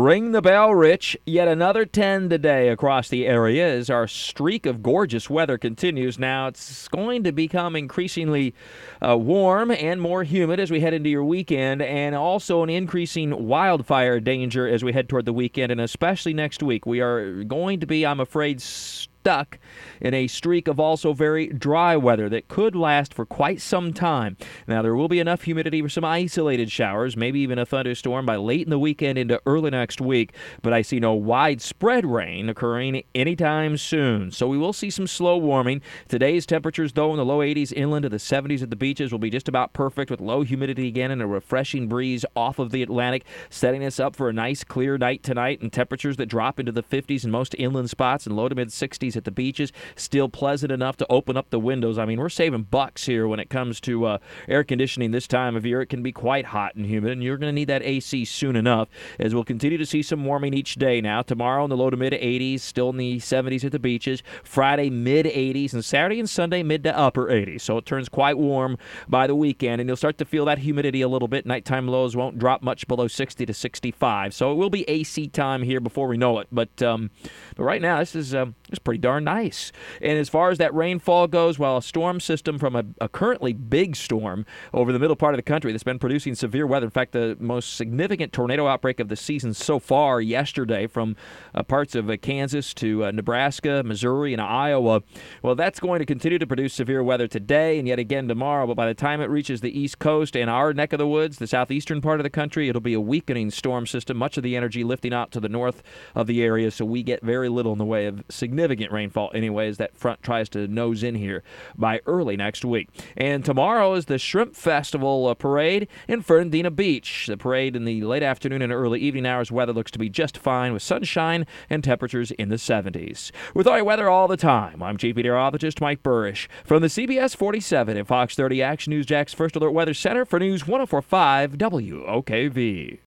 Ring the bell, Rich. Yet another 10 today across the area as our streak of gorgeous weather continues. Now, it's going to become increasingly uh, warm and more humid as we head into your weekend, and also an increasing wildfire danger as we head toward the weekend, and especially next week. We are going to be, I'm afraid, stuck in a streak of also very dry weather that could last for quite some time. Now, there will be enough humidity for some isolated showers, maybe even a thunderstorm by late in the weekend into early next week, but I see no widespread rain occurring anytime soon. So we will see some slow warming. Today's temperatures, though, in the low 80s inland to the 70s at the beaches will be just about perfect with low humidity again and a refreshing breeze off of the Atlantic, setting us up for a nice clear night tonight and temperatures that drop into the 50s in most inland spots and low to mid 60s at the beaches. Still pleasant enough to open up the windows. I mean, we're saving bucks here when it comes to uh, air conditioning this time of year. It can be quite hot and humid, and you're going to need that AC soon enough as we'll continue to see some warming each day now. Tomorrow in the low to mid 80s, still in the 70s at the beaches. Friday, mid 80s, and Saturday and Sunday, mid to upper 80s. So it turns quite warm by the weekend, and you'll start to feel that humidity a little bit. Nighttime lows won't drop much below 60 to 65. So it will be AC time here before we know it. But um, but right now, this is um, pretty darn nice. And as far as that rainfall goes, well, a storm system from a, a, currently big storm over the middle part of the country that's been producing severe weather. In fact, the most significant tornado outbreak of the season so far yesterday from uh, parts of uh, Kansas to uh, Nebraska, Missouri, and Iowa. Well, that's going to continue to produce severe weather today and yet again tomorrow. But by the time it reaches the East Coast and our neck of the woods, the southeastern part of the country, it'll be a weakening storm system. Much of the energy lifting out to the north of the area, so we get very little in the way of significant rainfall, anyways. That front tries to nose in here by early next week. And tomorrow is the Shrimp Festival uh, parade in Fernandina Beach. The parade in the late afternoon and early evening hours, weather looks to be just fine with sunshine and temperatures in the 70s. With all your weather all the time, I'm Chief Meteorologist Mike Buresh from the CBS 47 and Fox 30 Action News Jax First Alert Weather Center for News 1045 WOKV.